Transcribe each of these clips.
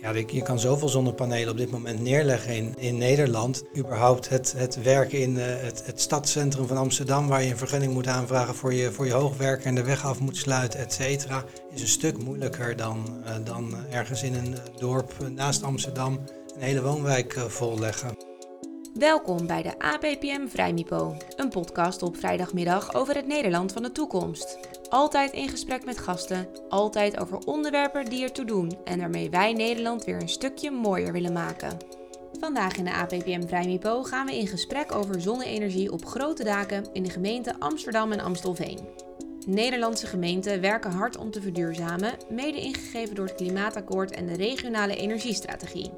Ja, je kan zoveel zonnepanelen op dit moment neerleggen in, in Nederland. Überhaupt het, het werken in uh, het, het stadscentrum van Amsterdam, waar je een vergunning moet aanvragen voor je, voor je hoogwerker en de weg af moet sluiten, et cetera, is een stuk moeilijker dan, uh, dan ergens in een dorp naast Amsterdam een hele woonwijk uh, volleggen. Welkom bij de APPM Vrijmipo, een podcast op vrijdagmiddag over het Nederland van de toekomst. Altijd in gesprek met gasten, altijd over onderwerpen die ertoe doen en waarmee wij Nederland weer een stukje mooier willen maken. Vandaag in de APPM Vrijmipo gaan we in gesprek over zonne-energie op grote daken in de gemeenten Amsterdam en Amstelveen. Nederlandse gemeenten werken hard om te verduurzamen, mede ingegeven door het Klimaatakkoord en de regionale energiestrategie.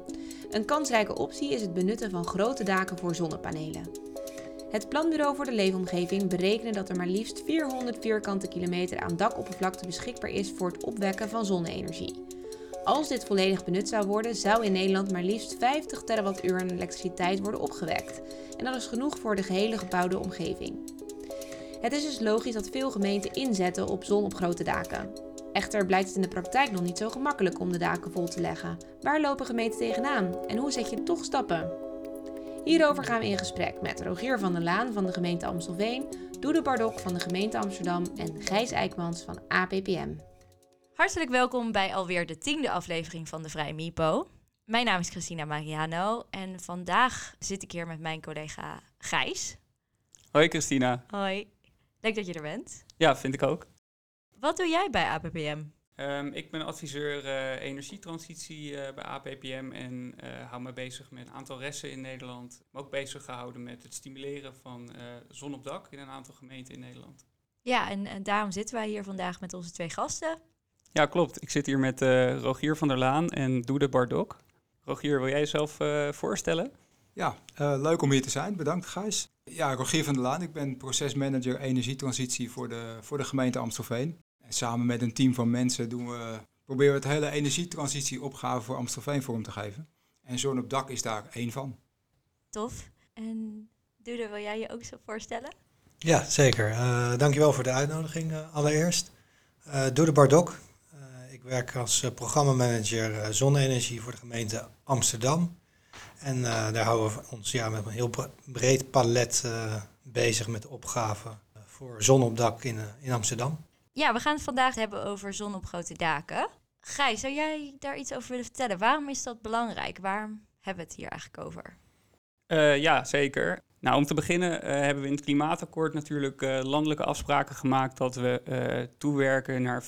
Een kansrijke optie is het benutten van grote daken voor zonnepanelen. Het Planbureau voor de Leefomgeving berekende dat er maar liefst 400 vierkante kilometer aan dakoppervlakte beschikbaar is voor het opwekken van zonne-energie. Als dit volledig benut zou worden, zou in Nederland maar liefst 50 terawattuur aan elektriciteit worden opgewekt. En dat is genoeg voor de gehele gebouwde omgeving. Het is dus logisch dat veel gemeenten inzetten op zon op grote daken. Echter blijkt het in de praktijk nog niet zo gemakkelijk om de daken vol te leggen. Waar lopen gemeenten tegenaan en hoe zet je toch stappen? Hierover gaan we in gesprek met Rogier van der Laan van de gemeente Amstelveen, Doede Bardok van de gemeente Amsterdam en Gijs Eikmans van APPM. Hartelijk welkom bij alweer de tiende aflevering van de Vrij Mipo. Mijn naam is Christina Mariano en vandaag zit ik hier met mijn collega Gijs. Hoi Christina. Hoi, leuk dat je er bent. Ja, vind ik ook. Wat doe jij bij APPM? Um, ik ben adviseur uh, energietransitie uh, bij APPM en uh, hou me bezig met een aantal resten in Nederland. Maar ook bezig gehouden met het stimuleren van zon op dak in een aantal gemeenten in Nederland. Ja, en, en, daarom zitten wij hier vandaag met onze twee gasten. Ja, klopt. Ik zit hier met Rogier van der Laan en Doede Bardok. Rogier, wil jij jezelf voorstellen? Ja, leuk om hier te zijn. Bedankt, Gijs. Ja, Rogier van der Laan. Ik ben procesmanager energietransitie voor de, voor de gemeente Amstelveen samen met een team van mensen doen we, proberen we het hele energietransitieopgave voor Amstelveen vorm te geven. En Zon op Dak is daar één van. Tof. En Dude, wil jij je ook zo voorstellen? Ja, zeker. Uh, dankjewel voor de uitnodiging uh, allereerst. Uh, Doede Bardok. ik werk als programmamanager zonne-energie voor de gemeente Amsterdam. En daar houden we ons ja, met een heel breed palet bezig met de opgaven voor zon op dak in, in Amsterdam. Ja, we gaan het vandaag hebben over zon op grote daken. Gijs, zou jij daar iets over willen vertellen? Waarom is dat belangrijk? Waarom hebben we het hier eigenlijk over? Uh, ja, zeker. Nou, om te beginnen uh, hebben we in het klimaatakkoord natuurlijk uh, landelijke afspraken gemaakt dat we toewerken naar 95%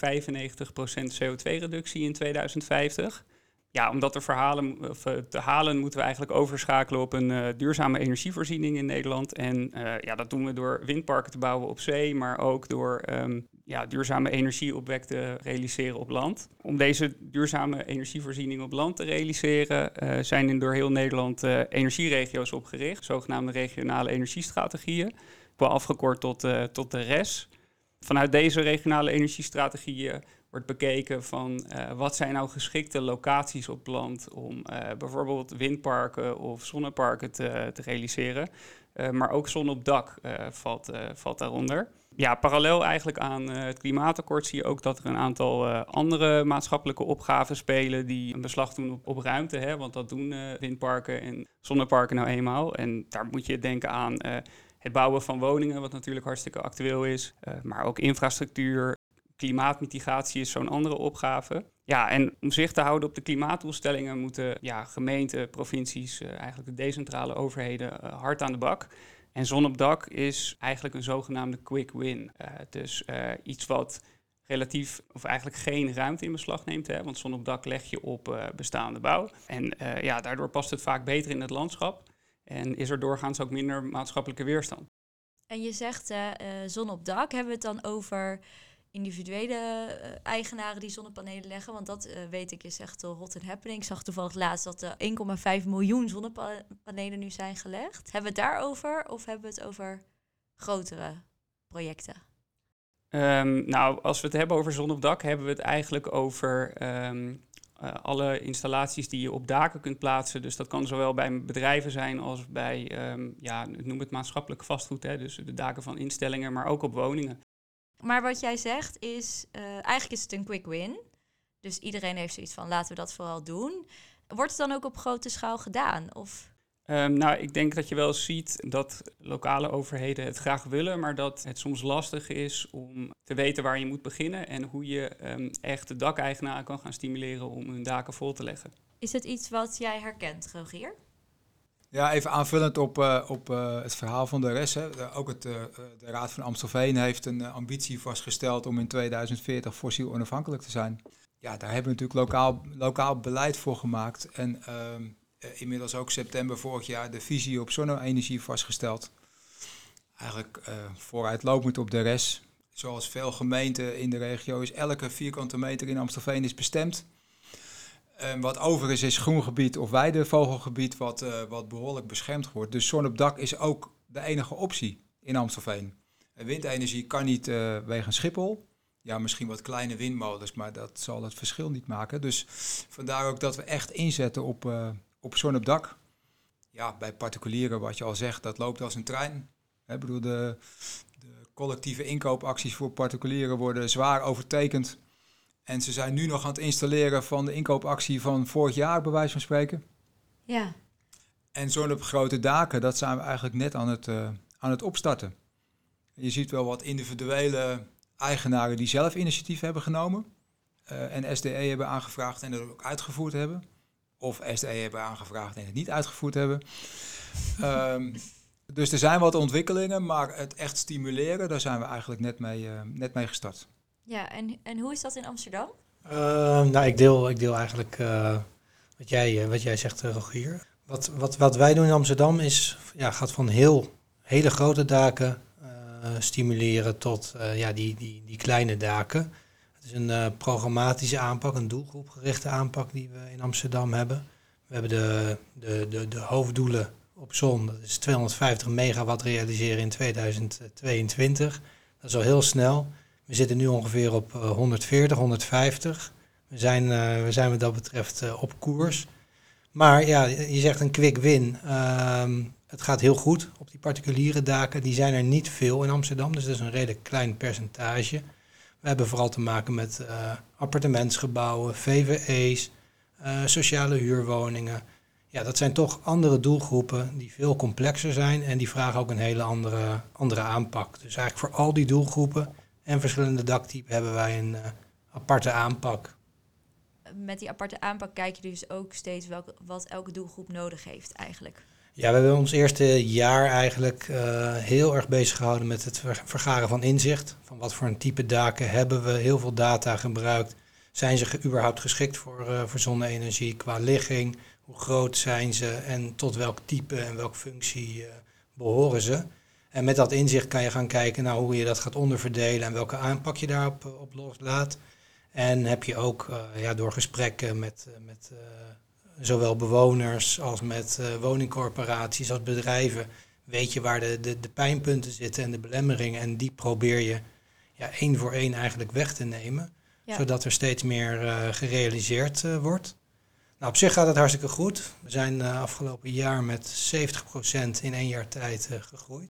CO2-reductie in 2050. Ja, om dat te, verhalen, of, te halen moeten we eigenlijk overschakelen op een duurzame energievoorziening in Nederland. En ja, dat doen we door windparken te bouwen op zee, maar ook door um, ja, duurzame energieopwek te realiseren op land. Om deze duurzame energievoorziening op land te realiseren, uh, zijn in door heel Nederland uh, energieregio's opgericht, zogenaamde regionale energiestrategieën, wel afgekort tot, tot de RES. Vanuit deze regionale energiestrategieën wordt bekeken van wat zijn nou geschikte locaties op land om bijvoorbeeld windparken of zonneparken te, te realiseren. maar ook zon op dak valt, valt daaronder ja, parallel eigenlijk aan uh, het klimaatakkoord zie je ook dat er een aantal uh, andere maatschappelijke opgaven spelen die een beslag doen op, ruimte. Hè, want dat doen uh, windparken en zonneparken nou eenmaal. En daar moet je denken aan het bouwen van woningen, wat natuurlijk hartstikke actueel is. maar ook infrastructuur, klimaatmitigatie is zo'n andere opgave. Ja, en om zicht te houden op de klimaatdoelstellingen moeten ja, gemeenten, provincies, eigenlijk de decentrale overheden hard aan de bak. En zon op dak is eigenlijk een zogenaamde quick win. Uh, dus uh, iets wat relatief of eigenlijk geen ruimte in beslag neemt. Hè, want zon op dak leg je op uh, bestaande bouw. En ja, daardoor past het vaak beter in het landschap. En is er doorgaans ook minder maatschappelijke weerstand. En je zegt zon op dak. Hebben we het dan over individuele uh, eigenaren die zonnepanelen leggen. Want dat uh, weet ik is echt hot and happening. Ik zag toevallig laatst dat er 1,5 miljoen zonnepanelen nu zijn gelegd. Hebben we het daarover of hebben we het over grotere projecten? Um, nou, als we het hebben over zon op dak, hebben we het eigenlijk over um, alle installaties die je op daken kunt plaatsen. Dus dat kan zowel bij bedrijven zijn als bij, um, ja, noem het maatschappelijk vastgoed. Hè, dus de daken van instellingen, maar ook op woningen. Maar wat jij zegt is, uh, eigenlijk is het een quick win. Dus iedereen heeft zoiets van laten we dat vooral doen. Wordt het dan ook op grote schaal gedaan? Of Ehm, nou, ik denk dat je wel ziet dat lokale overheden het graag willen, maar dat het soms lastig is om te weten waar je moet beginnen en hoe je um, echt de dakeigenaren kan gaan stimuleren om hun daken vol te leggen. Is het iets wat jij herkent, Rogier? Ja, even aanvullend op, uh, op uh, het verhaal van de rest. Hè. Ook het, uh, de Raad van Amstelveen heeft een ambitie vastgesteld om in 2040 fossiel onafhankelijk te zijn. Ja, daar hebben we natuurlijk lokaal, lokaal beleid voor gemaakt. En ehm, eh, inmiddels ook september vorig jaar de visie op zonne-energie vastgesteld. Eigenlijk vooruitlopend op de rest. Zoals veel gemeenten in de regio is elke vierkante meter in Amstelveen is bestemd. En wat over is, groengebied of weidevogelgebied wat, uh, wat behoorlijk beschermd wordt. Dus zon op dak is ook de enige optie in Amstelveen. En windenergie kan niet uh, wegens Schiphol. Ja, misschien wat kleine windmolens, maar dat zal het verschil niet maken. Dus vandaar ook dat we echt inzetten op, uh, op zon op dak. Ja, bij particulieren, wat je al zegt, dat loopt als een trein. Ik bedoel, de, de collectieve inkoopacties voor particulieren worden zwaar overtekend. En ze zijn nu nog aan het installeren van de inkoopactie van vorig jaar, bij wijze van spreken. Ja. En zo'n op grote daken, dat zijn we eigenlijk net aan het, uh, aan het opstarten. Je ziet wel wat individuele eigenaren die zelf initiatief hebben genomen. Uh, en SDE hebben aangevraagd en dat ook uitgevoerd hebben of SDE hebben aangevraagd en het niet uitgevoerd hebben. um, dus er zijn wat ontwikkelingen, maar het echt stimuleren, daar zijn we eigenlijk net mee, uh, net mee gestart. Ja, en, en hoe is dat in Amsterdam? Uh, nou, ik deel, ik deel eigenlijk uh, wat, jij, wat jij zegt, Rogier. Wat, wat, wat wij doen in Amsterdam is, ja, gaat van heel hele grote daken stimuleren tot ja, die, die, die kleine daken. Het is een uh, programmatische aanpak, een doelgroepgerichte aanpak die we in Amsterdam hebben. We hebben de, de, de, de hoofddoelen op zon, dat is 250 megawatt realiseren in 2022. Dat is al heel snel. We zitten nu ongeveer op 140, 150. We zijn, uh, we zijn wat dat betreft uh, op koers. Maar ja, je zegt een quick win. Uh, het gaat heel goed op die particuliere daken. Die zijn er niet veel in Amsterdam, dus dat is een redelijk klein percentage. We hebben vooral te maken met uh, appartementsgebouwen, VVE's, sociale huurwoningen. Ja, dat zijn toch andere doelgroepen die veel complexer zijn en die vragen ook een hele andere, andere aanpak. Dus eigenlijk voor al die doelgroepen en verschillende daktypen hebben wij een uh, aparte aanpak. Met die aparte aanpak kijk je dus ook steeds welke, wat elke doelgroep nodig heeft eigenlijk. Ja, we hebben ons eerste jaar eigenlijk uh, heel erg bezig gehouden met het vergaren van inzicht. Van wat voor een type daken hebben we, heel veel data gebruikt. Zijn ze überhaupt geschikt voor, uh, voor zonne-energie qua ligging? Hoe groot zijn ze en tot welk type en welke functie uh, behoren ze? En met dat inzicht kan je gaan kijken naar hoe je dat gaat onderverdelen en welke aanpak je daarop op loslaat. En heb je ook ja, door gesprekken met, met zowel bewoners als met uh, woningcorporaties als bedrijven, weet je waar de, de, de pijnpunten zitten en de belemmeringen. En die probeer je ja, één voor één eigenlijk weg te nemen, ja. zodat er steeds meer gerealiseerd wordt. Nou, op zich gaat het hartstikke goed. We zijn afgelopen jaar met 70% in één jaar tijd gegroeid.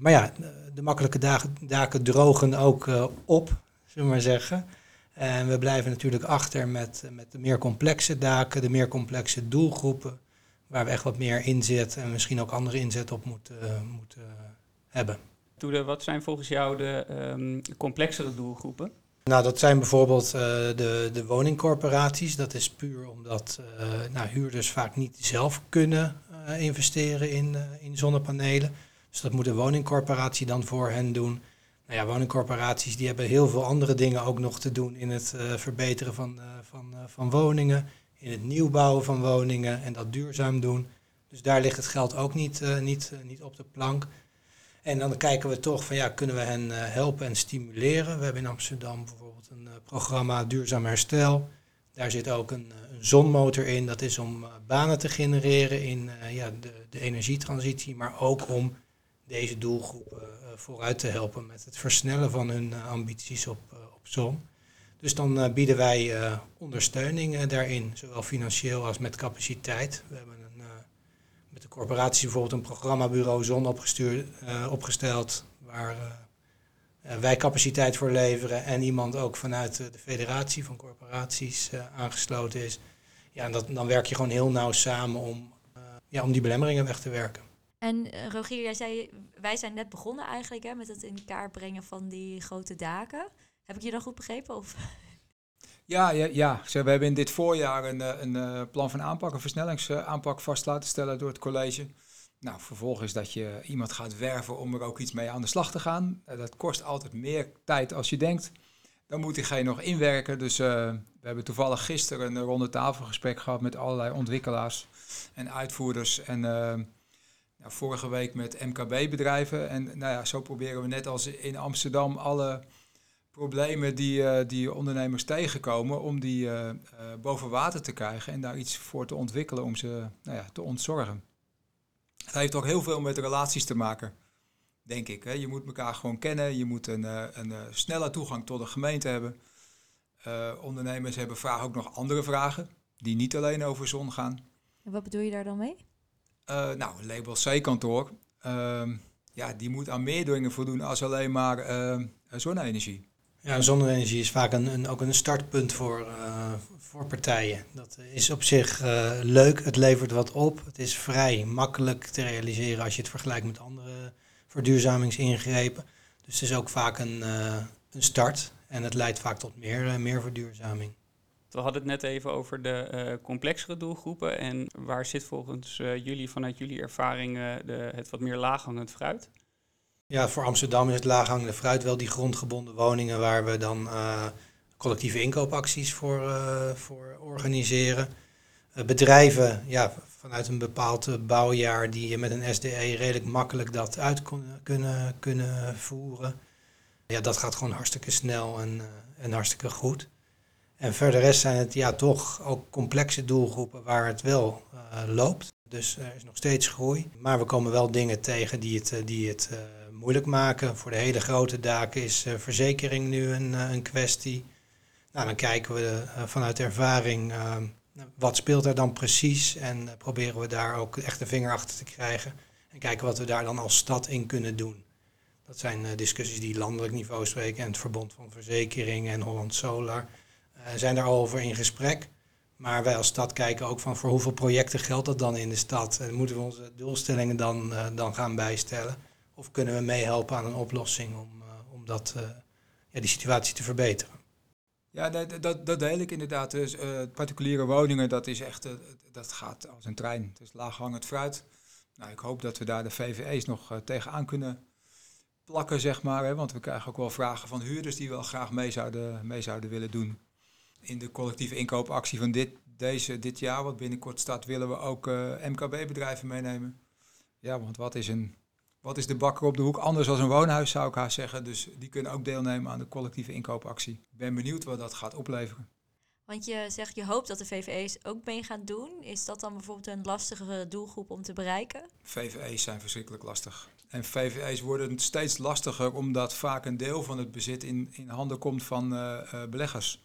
Maar ja, de makkelijke dagen, daken drogen ook op, zullen we maar zeggen. En we blijven natuurlijk achter met, met de meer complexe daken, de meer complexe doelgroepen, waar we echt wat meer inzet en misschien ook andere inzet op moeten, uh, moeten hebben. Toede, wat zijn volgens jou de um, complexere doelgroepen? Nou, dat zijn bijvoorbeeld uh, de, de woningcorporaties. Dat is puur omdat uh, nou, huurders vaak niet zelf kunnen investeren in, in zonnepanelen. Dus dat moet de woningcorporatie dan voor hen doen. Nou ja, woningcorporaties die hebben heel veel andere dingen ook nog te doen in het uh, verbeteren van, uh, van, uh, van woningen, in het nieuwbouwen van woningen en dat duurzaam doen. Dus daar ligt het geld ook niet, niet, niet op de plank. En dan kijken we toch van ja, kunnen we hen helpen en stimuleren. We hebben in Amsterdam bijvoorbeeld een programma Duurzaam Herstel. Daar zit ook een, een zonmotor in. Dat is om banen te genereren in ja, de, de energietransitie, maar ook om deze doelgroepen vooruit te helpen met het versnellen van hun uh, ambities op, op zon. Dus dan bieden wij ondersteuning daarin, zowel financieel als met capaciteit. We hebben een, met de corporatie bijvoorbeeld een programmabureau Zon opgestuurd, opgesteld, waar, wij capaciteit voor leveren en iemand ook vanuit de federatie van corporaties aangesloten is. Ja, en dan werk je gewoon heel nauw samen om, ja, om die belemmeringen weg te werken. En Rogier, jij zei, wij zijn net begonnen eigenlijk hè, met het in kaart brengen van die grote daken. Heb ik je dan goed begrepen? Of? Ja, ja, ja. we hebben in dit voorjaar een, een plan van aanpak, een versnellingsaanpak vast laten stellen door het college. Nou, vervolgens dat je iemand gaat werven om er ook iets mee aan de slag te gaan. Dat kost altijd meer tijd als je denkt. Dan moet diegene nog inwerken. Dus we hebben toevallig gisteren een ronde tafelgesprek gehad met allerlei ontwikkelaars en uitvoerders. En vorige week met MKB-bedrijven. En nou ja, zo proberen we net als in Amsterdam alle problemen die, die ondernemers tegenkomen, om die boven water te krijgen en daar iets voor te ontwikkelen om ze nou ja, te ontzorgen. Het heeft ook heel veel met relaties te maken, denk ik. Hè. Je moet elkaar gewoon kennen, je moet een, eh, een, eh, snelle toegang tot de gemeente hebben. Ondernemers hebben vaak ook nog andere vragen, die niet alleen over zon gaan. En wat bedoel je daar dan mee? Uh, nou, label C-kantoor, uh, ja, die moet aan meer dingen voldoen als alleen maar zonne-energie. Ja, zonne-energie is vaak een, een, ook een startpunt voor, uh, voor partijen. Dat is op zich uh, leuk, het levert wat op. Het is vrij makkelijk te realiseren als je het vergelijkt met andere verduurzamingsingrepen. Dus het is ook vaak een, uh, een start en het leidt vaak tot meer, meer verduurzaming. We hadden het net even over de complexere doelgroepen. En waar zit volgens jullie, vanuit jullie ervaring, de, het wat meer laaghangend fruit? Ja, voor Amsterdam is het laaghangende fruit wel die grondgebonden woningen waar we dan collectieve inkoopacties voor, voor organiseren. Bedrijven, ja, vanuit een bepaald bouwjaar die met een SDE redelijk makkelijk dat uit kunnen, kunnen voeren. Ja, dat gaat gewoon hartstikke snel en, en hartstikke goed. En verder rest zijn het ja, toch ook complexe doelgroepen waar het wel loopt. Dus er is nog steeds groei. Maar we komen wel dingen tegen die het, die het moeilijk maken. Voor de hele grote daken is verzekering nu een, een kwestie. Nou, dan kijken we vanuit ervaring wat speelt er dan precies en proberen we daar ook echt de vinger achter te krijgen. En kijken wat we daar dan als stad in kunnen doen. Dat zijn discussies die landelijk niveau spreken en het Verbond van Verzekeringen en Holland Solar zijn daar al over in gesprek. Maar wij als stad kijken ook van voor hoeveel projecten geldt dat dan in de stad. En moeten we onze doelstellingen dan, dan gaan bijstellen. Of kunnen we meehelpen aan een oplossing om, uh, om dat, ja, die situatie te verbeteren? Ja, dat, dat, dat deel ik inderdaad. Dus, particuliere woningen, dat, is echt, dat gaat als een trein. Het is laaghangend fruit. Nou, ik hoop dat we daar de VVE's nog tegenaan kunnen plakken, zeg maar. Hè, want we krijgen ook wel vragen van huurders die wel graag mee zouden, mee zouden willen doen. In de collectieve inkoopactie van dit, deze, dit jaar, wat binnenkort staat, willen we ook MKB-bedrijven meenemen. Ja, want wat is een wat is de bakker op de hoek anders dan een woonhuis, zou ik haar zeggen. Dus die kunnen ook deelnemen aan de collectieve inkoopactie. Ik ben benieuwd wat dat gaat opleveren. Want je zegt, je hoopt dat de VVE's ook mee gaan doen. Is dat dan bijvoorbeeld een lastigere doelgroep om te bereiken? VVE's zijn verschrikkelijk lastig. En VVE's worden steeds lastiger omdat vaak een deel van het bezit in, in handen komt van uh, uh, beleggers.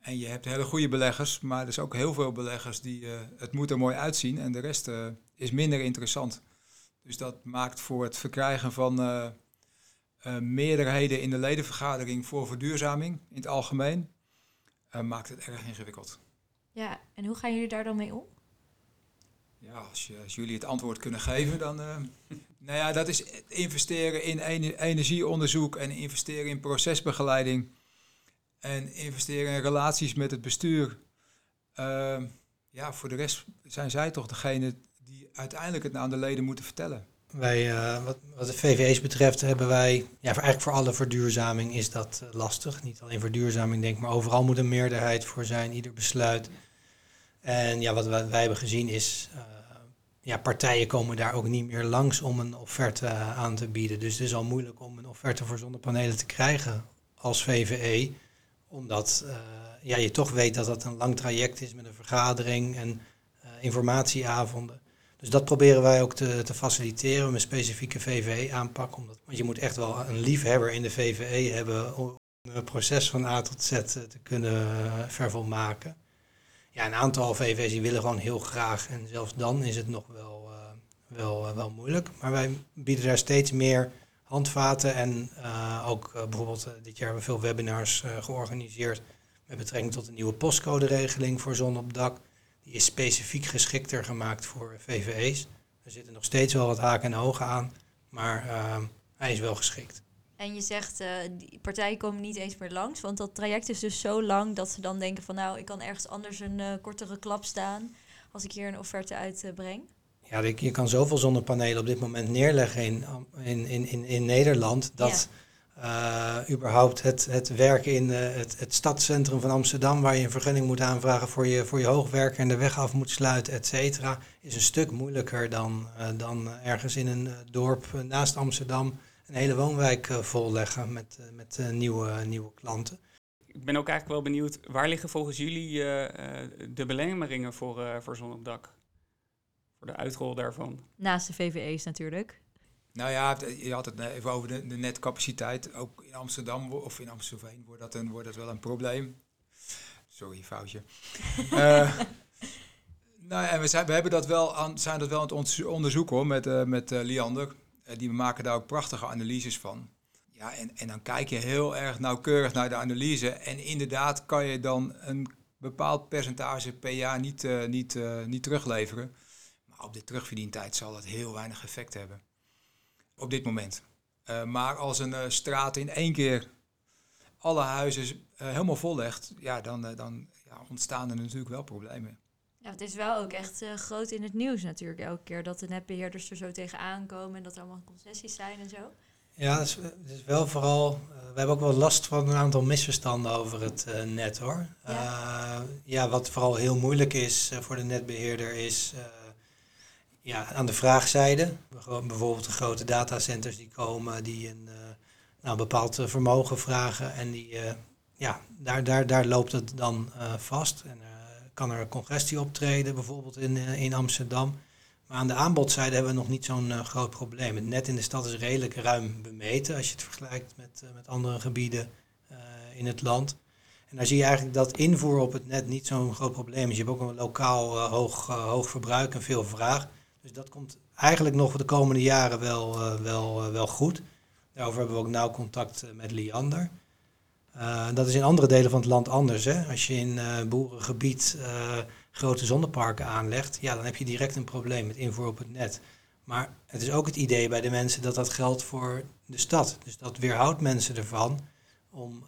En je hebt hele goede beleggers, maar er is ook heel veel beleggers die uh, het moet er mooi uitzien en de rest is minder interessant. Dus dat maakt voor het verkrijgen van uh, uh, meerderheden in de ledenvergadering voor verduurzaming in het algemeen, maakt het erg ingewikkeld. Ja, en hoe gaan jullie daar dan mee om? Ja, als, je, als jullie het antwoord kunnen geven, dan. nou ja, dat is investeren in energieonderzoek en investeren in procesbegeleiding. En investeren in relaties met het bestuur. ja, voor de rest zijn zij toch degene uiteindelijk het aan de leden moeten vertellen. Wij, uh, wat, wat de VVE's betreft, hebben wij, ja, eigenlijk voor alle verduurzaming is dat uh, lastig. Niet alleen verduurzaming, denk ik, maar overal moet een meerderheid voor zijn, ieder besluit. En ja, wat wij, wij hebben gezien is, uh, ja, partijen komen daar ook niet meer langs om een offerte aan te bieden. Dus het is al moeilijk om een offerte voor zonnepanelen te krijgen als VVE, omdat ja, je toch weet dat dat een lang traject is met een vergadering en informatieavonden. Dus dat proberen wij ook te, te faciliteren met een specifieke VVE-aanpak. Want je moet echt wel een liefhebber in de VVE hebben om een proces van A tot Z eh, te kunnen eh, vervolmaken. Ja, een aantal VVE's die willen gewoon heel graag. En zelfs dan is het nog wel, wel, wel moeilijk. Maar wij bieden daar steeds meer handvaten. En ook bijvoorbeeld dit jaar hebben we veel webinars georganiseerd met betrekking tot de nieuwe postcode-regeling voor zon op dak. Die is specifiek geschikter gemaakt voor VVE's. Er zitten nog steeds wel wat haken en ogen aan, maar hij is wel geschikt. En je zegt, uh, die partijen komen niet eens meer langs. Want dat traject is dus zo lang dat ze dan denken van... nou, ik kan ergens anders een kortere klap staan... als ik hier een offerte uitbreng. Ja, je kan zoveel zonnepanelen op dit moment neerleggen in, in, in, in, Nederland... dat uh, überhaupt het, het werken in het, het stadscentrum van Amsterdam... waar je een vergunning moet aanvragen voor je, voor je hoogwerker... en de weg af moet sluiten, et cetera... is een stuk moeilijker dan, dan ergens in een dorp naast Amsterdam een hele woonwijk uh, volleggen met, uh, met uh, nieuwe, nieuwe klanten. Ik ben ook eigenlijk wel benieuwd, waar liggen volgens jullie de belemmeringen voor, voor zon op dak? Voor de uitrol daarvan? Naast de VVE's natuurlijk. Nou ja, je had het even over de, de netcapaciteit. Ook in Amsterdam of in Amstelveen wordt dat, een, wordt dat wel een probleem. Sorry, foutje. nou, en we, zijn, we hebben dat wel aan, zijn dat wel aan het onderzoeken hoor, met, met Liander. Eh, die maken daar ook prachtige analyses van. Ja, en, en dan kijk je heel erg nauwkeurig naar de analyse. En inderdaad kan je dan een bepaald percentage per jaar niet, uh, niet, uh, niet terugleveren. Op de terugverdientijd zal dat heel weinig effect hebben. Op dit moment. Uh, maar als een straat in één keer alle huizen helemaal vollegt, ja, dan, dan ja, ontstaan er natuurlijk wel problemen. Ja, het is wel ook echt uh, groot in het nieuws natuurlijk elke keer dat de netbeheerders er zo tegenaan komen en dat er allemaal concessies zijn en zo. Ja, het is, het is wel vooral. Uh, we hebben ook wel last van een aantal misverstanden over het uh, net hoor. Ja. ja. wat vooral heel moeilijk is voor de netbeheerder is. Ja, aan de vraagzijde. Bijvoorbeeld de grote datacenters die komen, die een nou, bepaald vermogen vragen. En die, ja, daar, daar, daar loopt het dan vast. En, kan er congestie optreden, bijvoorbeeld in, eh, in Amsterdam. Maar aan de aanbodzijde hebben we nog niet zo'n groot probleem. Het net in de stad is redelijk ruim bemeten als je het vergelijkt met, met andere gebieden in het land. En daar zie je eigenlijk dat invoer op het net niet zo'n groot probleem is. Je hebt ook een lokaal hoog, hoog verbruik en veel vraag. Dus dat komt eigenlijk nog de komende jaren wel, wel, wel goed. Daarover hebben we ook nauw contact met Liander. Dat is in andere delen van het land anders. Hè? Als je in boerengebied grote zonneparken aanlegt, ja, dan heb je direct een probleem met invoer op het net. Maar het is ook het idee bij de mensen dat dat geldt voor de stad. Dus dat weerhoudt mensen ervan om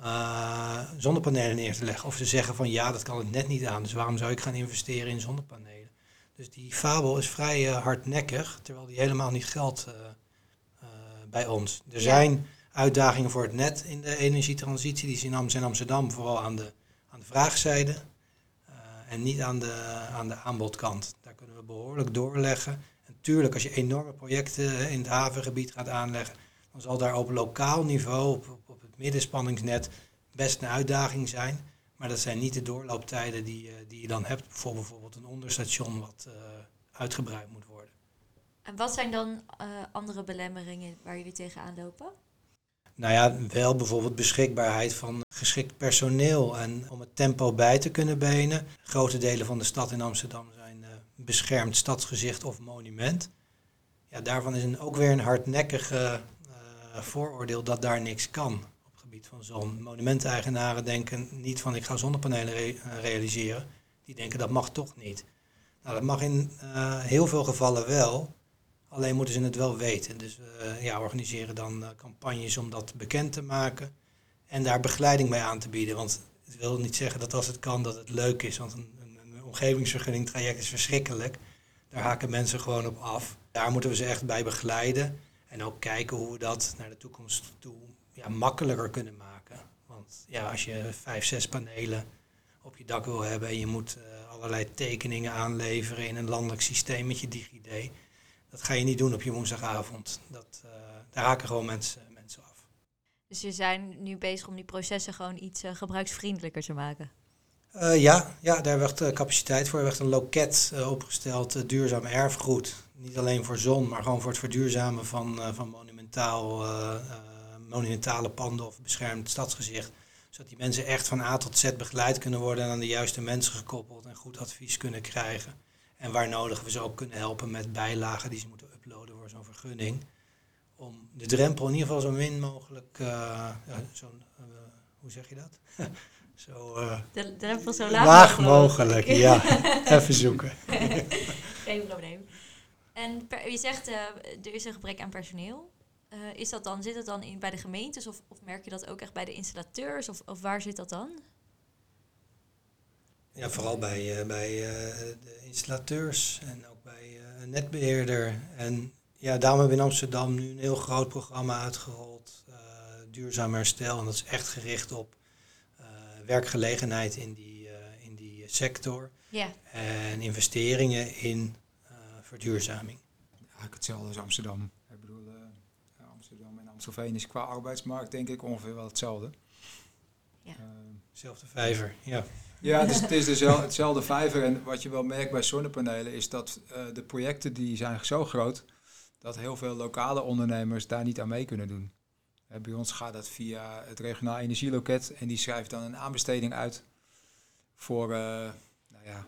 zonnepanelen neer te leggen. Of ze zeggen van ja, dat kan het net niet aan, dus waarom zou ik gaan investeren in zonnepanelen? Dus die fabel is vrij hardnekkig, terwijl die helemaal niet geldt bij ons. Er zijn uitdagingen voor het net in de energietransitie. Die zien in Amsterdam vooral aan de, aan de vraagzijde uh, en niet aan de, aan de aanbodkant. Daar kunnen we behoorlijk doorleggen. En tuurlijk, als je enorme projecten in het havengebied gaat aanleggen, dan zal daar op lokaal niveau, op, op, het middenspanningsnet, best een uitdaging zijn. Maar dat zijn niet de doorlooptijden die, uh, die je dan hebt. Bijvoorbeeld, bijvoorbeeld een onderstation wat uh, uitgebreid moet worden. En wat zijn dan andere belemmeringen waar jullie tegenaan lopen? Nou ja, wel bijvoorbeeld beschikbaarheid van geschikt personeel en om het tempo bij te kunnen benen. Grote delen van de stad in Amsterdam zijn uh, beschermd stadsgezicht of monument. Ja, daarvan is een, ook weer een hardnekkige uh, vooroordeel dat daar niks kan van zon. Monumenteigenaren denken niet van ik ga zonnepanelen eh, realiseren. Die denken dat mag toch niet. Nou, dat mag in heel veel gevallen wel. Alleen moeten ze het wel weten. Dus we uh, ja, organiseren dan campagnes om dat bekend te maken. En daar begeleiding bij aan te bieden. Want het wil niet zeggen dat als het kan dat het leuk is. Want een, een, een omgevingsvergunning traject is verschrikkelijk. Daar haken mensen gewoon op af. Daar moeten we ze echt bij begeleiden. En ook kijken hoe we dat naar de toekomst toe ja, makkelijker kunnen maken. Want ja, als je vijf, zes panelen op je dak wil hebben en je moet uh, allerlei tekeningen aanleveren in een landelijk systeem met je DigiD dat ga je niet doen op je woensdagavond. Dat, uh, daar haken gewoon mensen, mensen af. Dus je zijn nu bezig om die processen gewoon iets uh, gebruiksvriendelijker te maken? Ja, ja, daar werd capaciteit voor. Er werd een loket opgesteld, duurzaam erfgoed. Niet alleen voor zon, maar gewoon voor het verduurzamen van, van monumentaal, monumentale panden of beschermd stadsgezicht. Zodat die mensen echt van A tot Z begeleid kunnen worden en aan de juiste mensen gekoppeld en goed advies kunnen krijgen. En waar nodig we ze ook kunnen helpen met bijlagen die ze moeten uploaden voor zo'n vergunning. om de drempel in ieder geval zo min mogelijk, uh, ja, zo'n, uh, hoe zeg je dat? zo, uh, de drempel zo laag, laag mogelijk. ja. Even zoeken. Geen probleem. En per, je zegt er is een gebrek aan personeel. Is dat dan, zit het dan in, bij de gemeentes of, of merk je dat ook echt bij de installateurs? Of, of waar zit dat dan? Ja, vooral bij, bij de installateurs en ook bij een netbeheerder. En ja, daarom hebben we in Amsterdam nu een heel groot programma uitgerold, uh, duurzaam herstel. En dat is echt gericht op uh, werkgelegenheid in die, uh, in die sector. Ja. En investeringen in verduurzaming. Eigenlijk hetzelfde als Amsterdam. Amstelveen is qua arbeidsmarkt denk ik ongeveer wel hetzelfde. Ja. Zelfde vijver, ja. Ja, het is, het is dezelfde, hetzelfde vijver. En wat je wel merkt bij zonnepanelen is dat de projecten die zijn zo groot dat heel veel lokale ondernemers daar niet aan mee kunnen doen. bij ons gaat dat via het regionaal energieloket en die schrijft dan een aanbesteding uit voor uh, nou ja,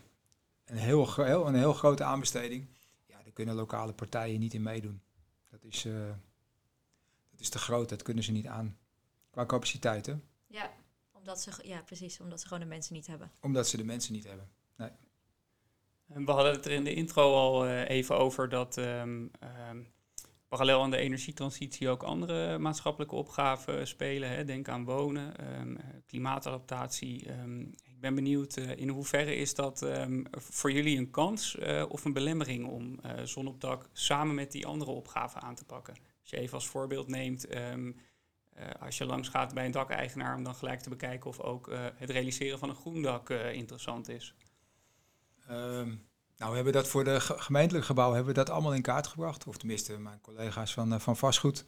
een, heel, heel, een heel grote aanbesteding. Ja, daar kunnen lokale partijen niet in meedoen. Dat is, uh, is te groot, dat kunnen ze niet aan. Qua capaciteit, hè? Ja, omdat ze, ja, precies, omdat ze gewoon de mensen niet hebben. Omdat ze de mensen niet hebben, nee. We hadden het er in de intro al uh, even over dat um, um, parallel aan de energietransitie ook andere maatschappelijke opgaven spelen. Hè. Denk aan wonen, um, klimaatadaptatie. ik ben benieuwd uh, in hoeverre is dat voor jullie een kans uh, of een belemmering om zon op dak samen met die andere opgaven aan te pakken? Als je even als voorbeeld neemt, als je langs gaat bij een dakeigenaar, om dan gelijk te bekijken of ook het realiseren van een groen dak interessant is. Um, nou, we hebben dat voor de gemeentelijk gebouw hebben we dat allemaal in kaart gebracht. Of tenminste, mijn collega's van, van vastgoed.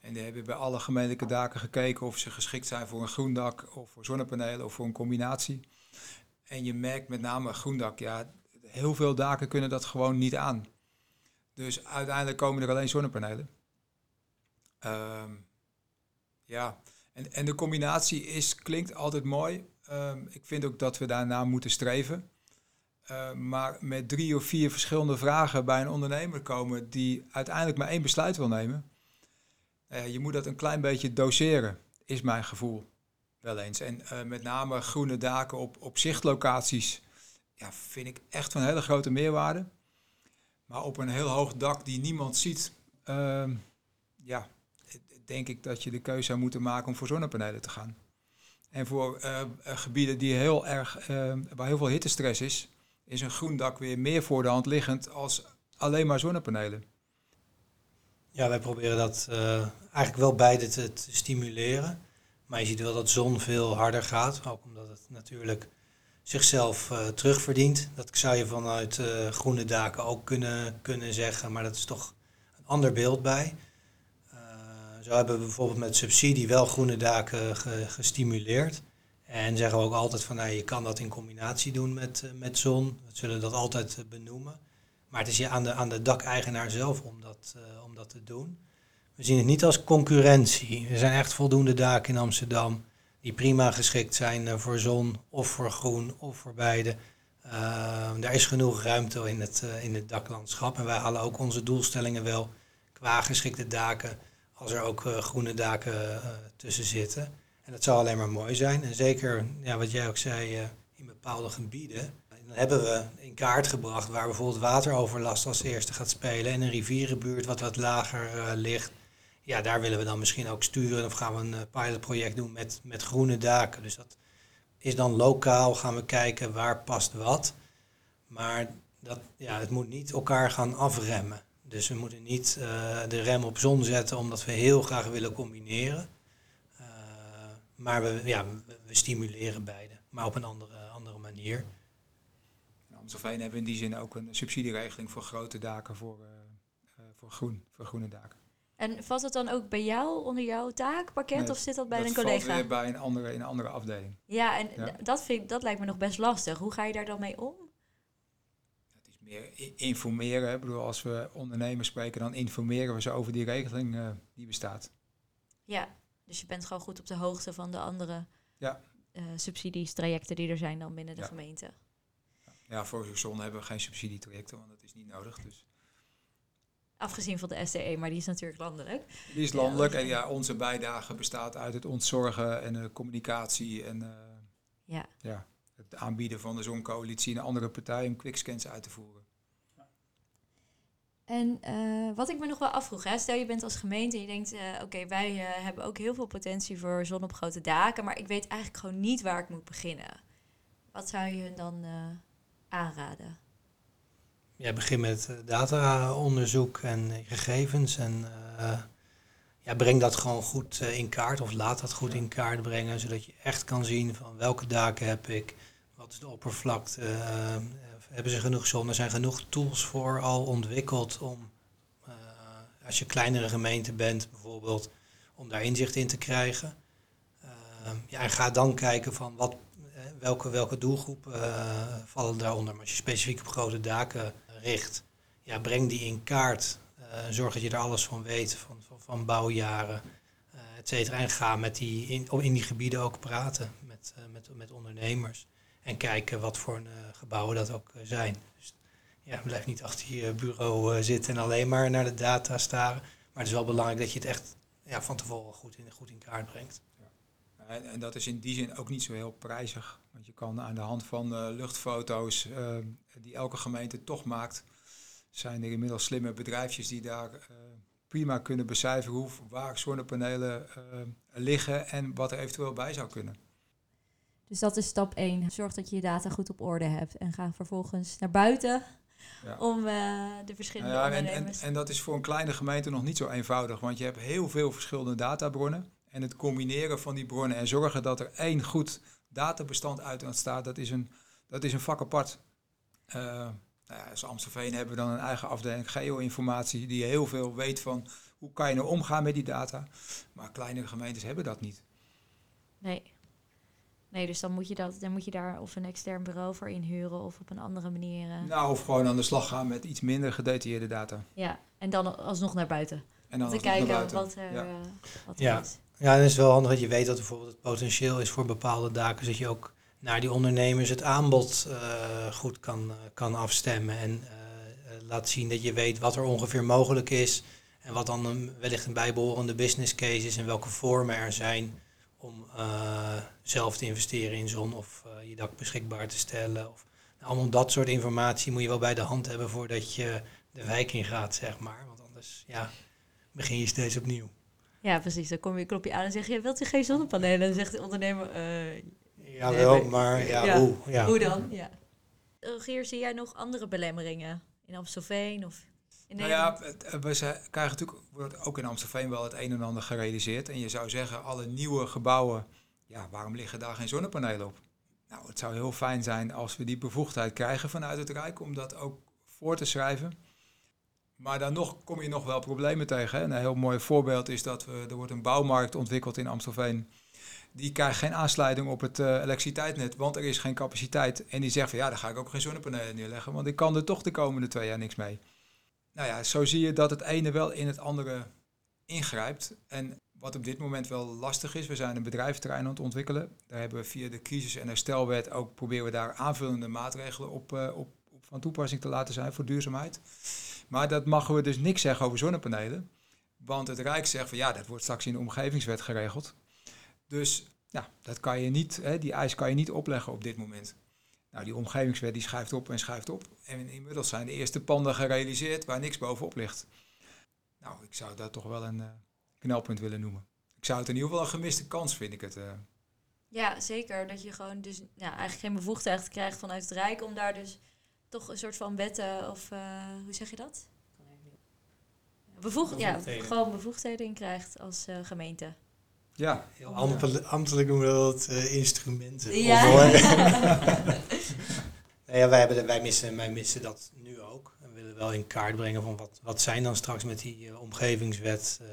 En die hebben bij alle gemeentelijke daken gekeken of ze geschikt zijn voor een groen dak of voor zonnepanelen of voor een combinatie. En je merkt met name groen dak, ja, heel veel daken kunnen dat gewoon niet aan. Dus uiteindelijk komen er alleen zonnepanelen. Um, ja, en, en de combinatie is, klinkt altijd mooi. Um, ik vind ook dat we daarna moeten streven. Uh, maar met drie of vier verschillende vragen bij een ondernemer komen die uiteindelijk maar één besluit wil nemen. Uh, je moet dat een klein beetje doseren, is mijn gevoel wel eens. En uh, met name groene daken op, op zichtlocaties ja, vind ik echt van hele grote meerwaarde. Maar op een heel hoog dak die niemand ziet, ehm, ja, denk ik dat je de keuze zou moeten maken om voor zonnepanelen te gaan. En voor gebieden die heel erg, waar heel veel hittestress is, is een groen dak weer meer voor de hand liggend als alleen maar zonnepanelen. Ja, wij proberen dat eigenlijk wel beide te, stimuleren. Maar je ziet wel dat zon veel harder gaat, ook omdat het natuurlijk zichzelf terugverdient. Dat zou je vanuit groene daken ook kunnen, kunnen zeggen, maar dat is toch een ander beeld bij. Zo hebben we bijvoorbeeld met subsidie wel groene daken ge, gestimuleerd. En zeggen we ook altijd van, nou, je kan dat in combinatie doen met, uh, met zon. We zullen dat altijd uh, benoemen. Maar het is je aan de, aan de dakeigenaar zelf om dat, uh, om dat te doen. We zien het niet als concurrentie. Er zijn echt voldoende daken in Amsterdam die prima geschikt zijn voor zon of voor groen of voor beide. er is genoeg ruimte in het, in het daklandschap. En wij halen ook onze doelstellingen wel qua geschikte daken, als er ook groene daken tussen zitten. En dat zou alleen maar mooi zijn. En zeker, ja, wat jij ook zei, uh, in bepaalde gebieden. Dan hebben we in kaart gebracht waar bijvoorbeeld wateroverlast als eerste gaat spelen. En een rivierenbuurt wat wat lager ligt. Ja, daar willen we dan misschien ook sturen. Of gaan we een pilotproject doen met, met groene daken. Dus dat is dan lokaal. Gaan we kijken waar past wat. Maar dat, ja, het moet niet elkaar gaan afremmen. Dus we moeten niet de rem op zon zetten omdat we heel graag willen combineren. Maar we, ja, we, stimuleren beide, maar op een andere, andere manier. Amstelveen hebben we in die zin ook een subsidieregeling voor grote daken voor, uh, uh, voor, groen, voor groene daken. En valt het dan ook bij jou onder jouw taakpakket nee, of zit dat bij dat een collega? Dat weer bij een andere, in een andere afdeling. Ja, en ja. Dat, vind ik, dat lijkt me nog best lastig. Hoe ga je daar dan mee om? Meer informeren. Ik bedoel, als we ondernemers spreken, dan informeren we ze over die regeling uh, die bestaat. Ja, dus je bent gewoon goed op de hoogte van de andere ja. uh, subsidies, trajecten die er zijn dan binnen de ja. gemeente. Ja, voor zon hebben we geen subsidietrajecten, want dat is niet nodig. Dus. Afgezien van de SDE, maar die is natuurlijk landelijk. Die is landelijk en ja, onze bijdrage bestaat uit het ontzorgen en communicatie en uh, ja. Ja, aanbieden van de zoncoalitie en andere partijen om quickscans uit te voeren. En uh, wat ik me nog wel afvroeg, hè, stel je bent als gemeente en je denkt, uh, oké, wij uh, hebben ook heel veel potentie voor zon op grote daken, maar ik weet eigenlijk gewoon niet waar ik moet beginnen. Wat zou je dan aanraden? Ja, begin met data-onderzoek en gegevens en ja, breng dat gewoon goed in kaart of laat dat goed in kaart brengen, zodat je echt kan zien van welke daken heb ik, wat is de oppervlakte, hebben ze genoeg zon. Er zijn genoeg tools voor al ontwikkeld om, uh, als je kleinere gemeente bent bijvoorbeeld, om daar inzicht in te krijgen. Ja, en ga dan kijken van wat, welke, welke doelgroepen vallen daaronder. Maar als je specifiek op grote daken richt, ja, breng die in kaart. zorg dat je er alles van weet, van, van, van bouwjaren, et cetera. En ga met die, in, in die gebieden ook praten met, met, met ondernemers. En kijken wat voor een, uh, gebouwen dat ook uh, zijn. Dus ja, blijf niet achter je bureau uh, zitten en alleen maar naar de data staren. Maar het is wel belangrijk dat je het echt ja, van tevoren goed in, goed in kaart brengt. Ja. En, en, dat is in die zin ook niet zo heel prijzig. Want je kan aan de hand van luchtfoto's die elke gemeente toch maakt, zijn er inmiddels slimme bedrijfjes die daar prima kunnen becijferen hoe, waar zonnepanelen liggen en wat er eventueel bij zou kunnen. Dus dat is stap 1. Zorg dat je je data goed op orde hebt. En ga vervolgens naar buiten ja. om uh, de verschillende ja, en, en, en, dat is voor een kleine gemeente nog niet zo eenvoudig. Want je hebt heel veel verschillende databronnen. En het combineren van die bronnen en zorgen dat er één goed databestand uit ontstaat, dat is een, dat is een vak apart. Uh, nou ja, als Amstelveen hebben we dan een eigen afdeling geo-informatie die heel veel weet van hoe kan je nou omgaan met die data. Maar kleinere gemeentes hebben dat niet. Nee. Nee, dus dan moet je, dat, dan moet je daar of een extern bureau voor inhuren of op een andere manier. Uh... Nou, of gewoon aan de slag gaan met iets minder gedetailleerde data. Ja, en dan alsnog naar buiten. En dan te kijken wat er, ja. Uh, wat er ja. is. Ja, en het is wel handig dat je weet dat bijvoorbeeld het potentieel is voor bepaalde daken. Zodat je ook naar die ondernemers het aanbod uh, goed kan, kan afstemmen. En laat zien dat je weet wat er ongeveer mogelijk is. En wat dan een, wellicht een bijbehorende business case is en welke vormen er zijn om uh, zelf te investeren in zon of uh, je dak beschikbaar te stellen. Of, nou, allemaal dat soort informatie moet je wel bij de hand hebben voordat je de wijk in gaat, zeg maar. Want anders ja, begin je steeds opnieuw. Ja, precies. Dan kom je, klop je aan en zeg je, wilt u geen zonnepanelen? En dan zegt de ondernemer, uh, ja wel, maar ja, ja, hoe? Ja. Hoe dan? Ja. Rogier, zie jij nog andere belemmeringen in Amstelveen of nou ja, we krijgen natuurlijk wordt ook in Amstelveen wel het een en ander gerealiseerd. En je zou zeggen, alle nieuwe gebouwen, ja, waarom liggen daar geen zonnepanelen op? Nou, het zou heel fijn zijn als we die bevoegdheid krijgen vanuit het Rijk om dat ook voor te schrijven. Maar dan nog kom je nog wel problemen tegen. Hè? Een heel mooi voorbeeld is dat we, er wordt een bouwmarkt ontwikkeld in Amstelveen. Die krijgt geen aansluiting op het uh, elektriciteitsnet, want er is geen capaciteit. En die zegt van ja, daar ga ik ook geen zonnepanelen neerleggen, want ik kan er toch de komende twee jaar niks mee nou ja, zo zie je dat het ene wel in het andere ingrijpt. En wat op dit moment wel lastig is, we zijn een bedrijventerrein aan het ontwikkelen. Daar hebben we via de crisis- en herstelwet ook proberen we daar aanvullende maatregelen op, uh, op, op, van toepassing te laten zijn voor duurzaamheid. Maar dat mogen we dus niks zeggen over zonnepanelen. Want het Rijk zegt van ja, dat wordt straks in de omgevingswet geregeld. Dus ja, dat kan je niet, hè, die eis kan je niet opleggen op dit moment. Nou, die omgevingswet die schuift op en schuift op. En inmiddels zijn de eerste panden gerealiseerd waar niks bovenop ligt. Nou, ik zou dat toch wel een uh, knelpunt willen noemen. Ik zou het in ieder geval een gemiste kans, vind ik het. Uh. Ja, zeker. Dat je gewoon dus ja, eigenlijk geen bevoegdheid krijgt vanuit het Rijk om daar dus toch een soort van wetten of uh, hoe zeg je dat? Bevoegd, ja, gewoon bevoegdheden in krijgt als gemeente. Ja. Heel ambtelijk noemen we dat uh, instrumenten. Ja. ja, wij, hebben wij, missen, wij missen dat nu ook. We willen wel in kaart brengen van wat, wat zijn dan straks met die uh, omgevingswet uh,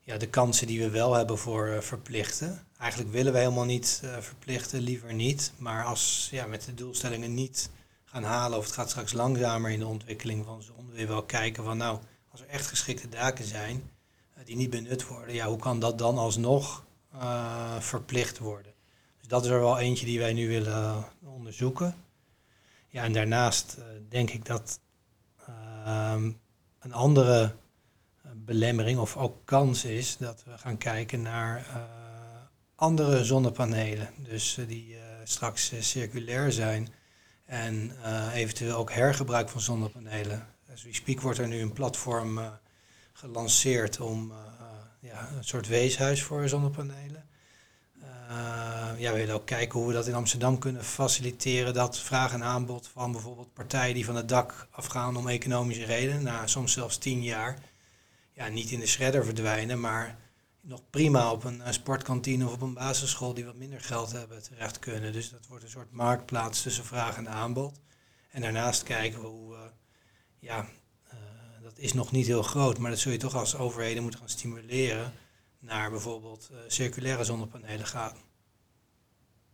ja, de kansen die we wel hebben voor verplichten. Eigenlijk willen we helemaal niet verplichten, liever niet. Maar als ja, met de doelstellingen niet gaan halen of het gaat straks langzamer in de ontwikkeling van zon, wil je wel kijken van nou, als er echt geschikte daken zijn, die niet benut worden, ja, hoe kan dat dan alsnog uh, verplicht worden? Dus dat is er wel eentje die wij nu willen onderzoeken. Ja, en daarnaast uh, denk ik dat uh, een andere belemmering of ook kans is dat we gaan kijken naar andere zonnepanelen. Dus die straks circulair zijn en eventueel ook hergebruik van zonnepanelen. As we speak wordt er nu een platform gelanceerd om ja, een soort weeshuis voor zonnepanelen. Uh, ja, we willen ook kijken hoe we dat in Amsterdam kunnen faciliteren. Dat vraag en aanbod van bijvoorbeeld partijen die van het dak afgaan om economische redenen, na soms zelfs tien jaar, ja, niet in de shredder verdwijnen, maar nog prima op een, sportkantine of op een basisschool die wat minder geld hebben terecht kunnen. Dus dat wordt een soort marktplaats tussen vraag en aanbod. En daarnaast kijken we hoe, uh, ja, is nog niet heel groot, maar dat zul je toch als overheden moeten gaan stimuleren naar bijvoorbeeld uh, circulaire zonnepanelen gaat.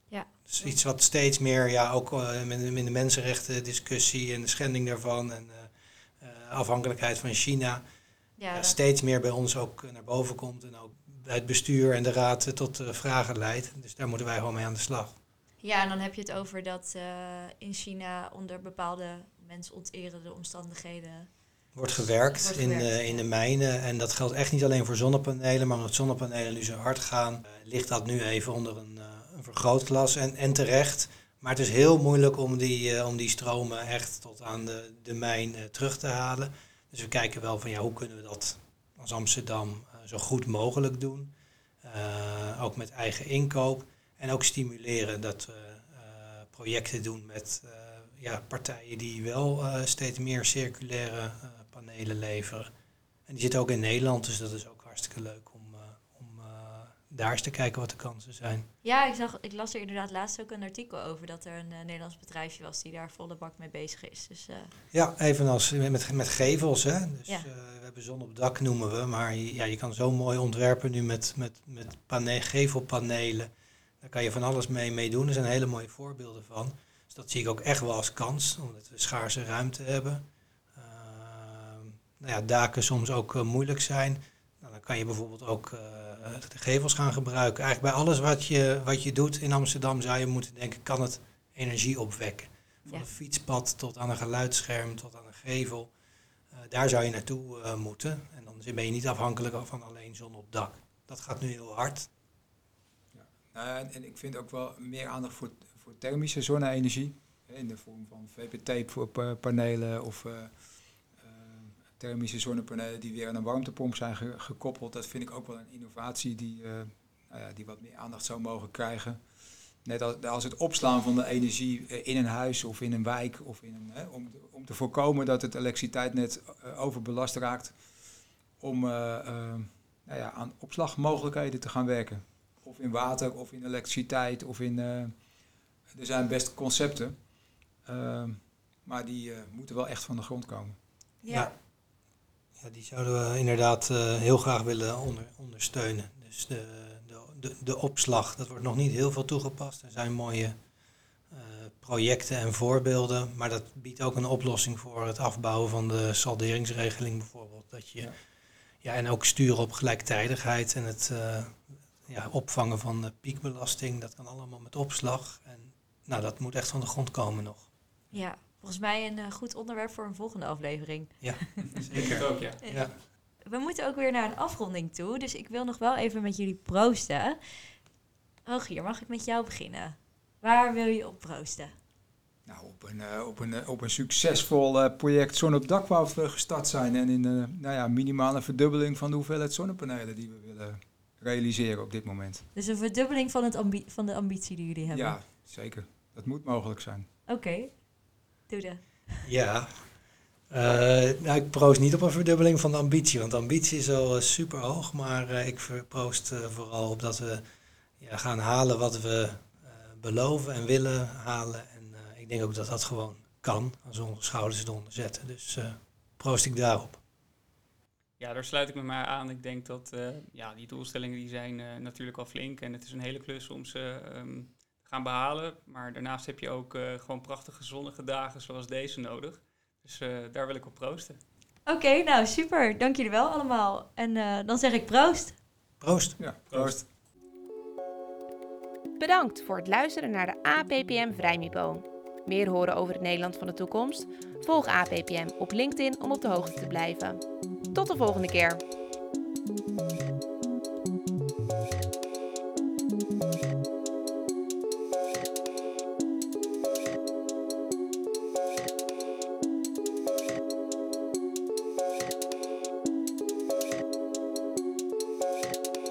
Ja. Dus iets wat steeds meer, ja, ook uh, met, met de mensenrechten discussie en de schending daarvan en uh, afhankelijkheid van China, ja, steeds meer bij ons ook naar boven komt en ook bij het bestuur en de raad tot vragen leidt. Dus daar moeten wij gewoon mee aan de slag. Ja, en dan heb je het over dat in China onder bepaalde mensonterende omstandigheden wordt gewerkt, in, uh, in de mijnen. En dat geldt echt niet alleen voor zonnepanelen, maar omdat zonnepanelen nu zo hard gaan, uh, ligt dat nu even onder een, uh, een vergrootglas. En, en terecht. Maar het is heel moeilijk om die, om die stromen echt tot aan de, de mijn terug te halen. Dus we kijken wel van ja, hoe kunnen we dat als Amsterdam zo goed mogelijk doen. ook met eigen inkoop. En ook stimuleren dat we projecten doen met ja, partijen die wel steeds meer circulaire panelen leveren. En die zitten ook in Nederland, dus dat is ook hartstikke leuk om, uh, om uh, daar eens te kijken wat de kansen zijn. Ja, ik, zag, ik las er inderdaad laatst ook een artikel over dat er een uh, Nederlands bedrijfje was die daar volle bak mee bezig is. Dus, ja, evenals met, met, gevels. Hè? Dus, ja. we hebben zon op dak noemen we, maar je, ja, je kan zo mooi ontwerpen nu met, met, met pane gevelpanelen. Daar kan je van alles mee, mee doen. Er zijn hele mooie voorbeelden van. Dus dat zie ik ook echt wel als kans, omdat we schaarse ruimte hebben nou ja, daken soms ook eh, moeilijk zijn. Nou, dan kan je bijvoorbeeld ook uh, de gevels gaan gebruiken. Eigenlijk bij alles wat je, wat je doet in Amsterdam zou je moeten denken, kan het energie opwekken. Van een fietspad tot aan een geluidsscherm, tot aan een gevel. Uh, daar zou je naartoe moeten. En dan ben je niet afhankelijk van alleen zon op dak. Dat gaat nu heel hard. Ja. Nou, en ik vind ook wel meer aandacht voor, voor thermische zonne-energie. In de vorm van VPT voor panelen of thermische zonnepanelen die weer aan een warmtepomp zijn gekoppeld. Dat vind ik ook wel een innovatie die, uh, nou ja, die wat meer aandacht zou mogen krijgen. Net als, als het opslaan van de energie eh, in een huis of in een wijk, of in een, hè, om, om te voorkomen dat het elektriciteitsnet uh, overbelast raakt, om nou ja, aan opslagmogelijkheden te gaan werken. Of in water, of in elektriciteit, of in... er zijn best concepten, maar die moeten wel echt van de grond komen. ja die zouden we inderdaad uh, heel graag willen onder, ondersteunen. Dus de, de, de, de, opslag, dat wordt nog niet heel veel toegepast. Er zijn mooie uh, projecten en voorbeelden, maar dat biedt ook een oplossing voor het afbouwen van de salderingsregeling bijvoorbeeld. Dat je, ja. ja en ook sturen op gelijktijdigheid en het uh, ja, opvangen van de piekbelasting, dat kan allemaal met opslag. En nou, dat moet echt van de grond komen nog. Ja, volgens mij een uh, goed onderwerp voor een volgende aflevering. Ja, zeker ook, ja. ja. We moeten ook weer naar een afronding toe, dus ik wil nog wel even met jullie proosten. Rogier, mag ik met jou beginnen? Waar wil je op proosten? Nou, op een, uh, op een, op een succesvol uh, project Zon op dak waar we gestart zijn. En in een nou ja, minimale verdubbeling van de hoeveelheid zonnepanelen die we willen realiseren op dit moment. Dus een verdubbeling van, het van de ambitie die jullie hebben? Ja, zeker. Dat moet mogelijk zijn. Oké. Doe Ja. Uh, nou, ik proost niet op een verdubbeling van de ambitie, want de ambitie is al uh, super hoog, maar uh, ik proost vooral op dat we ja, gaan halen wat we beloven en willen halen. En ik denk ook dat dat gewoon kan, als we onze schouders eronder zetten. Dus proost ik daarop. Ja, daar sluit ik me maar aan. Ik denk dat ja, die doelstellingen die zijn natuurlijk al flink en het is een hele klus om ze um, gaan behalen. Maar daarnaast heb je ook uh, gewoon prachtige zonnige dagen zoals deze nodig. Dus uh, daar wil ik op proosten. Oké, okay, nou super. Dank jullie wel allemaal. En uh, dan zeg ik proost. Proost. Ja, proost. Bedankt voor het luisteren naar de APPM Vrijmipo. Meer horen over het Nederland van de toekomst? Volg APPM op LinkedIn om op de hoogte te blijven. Tot de volgende keer.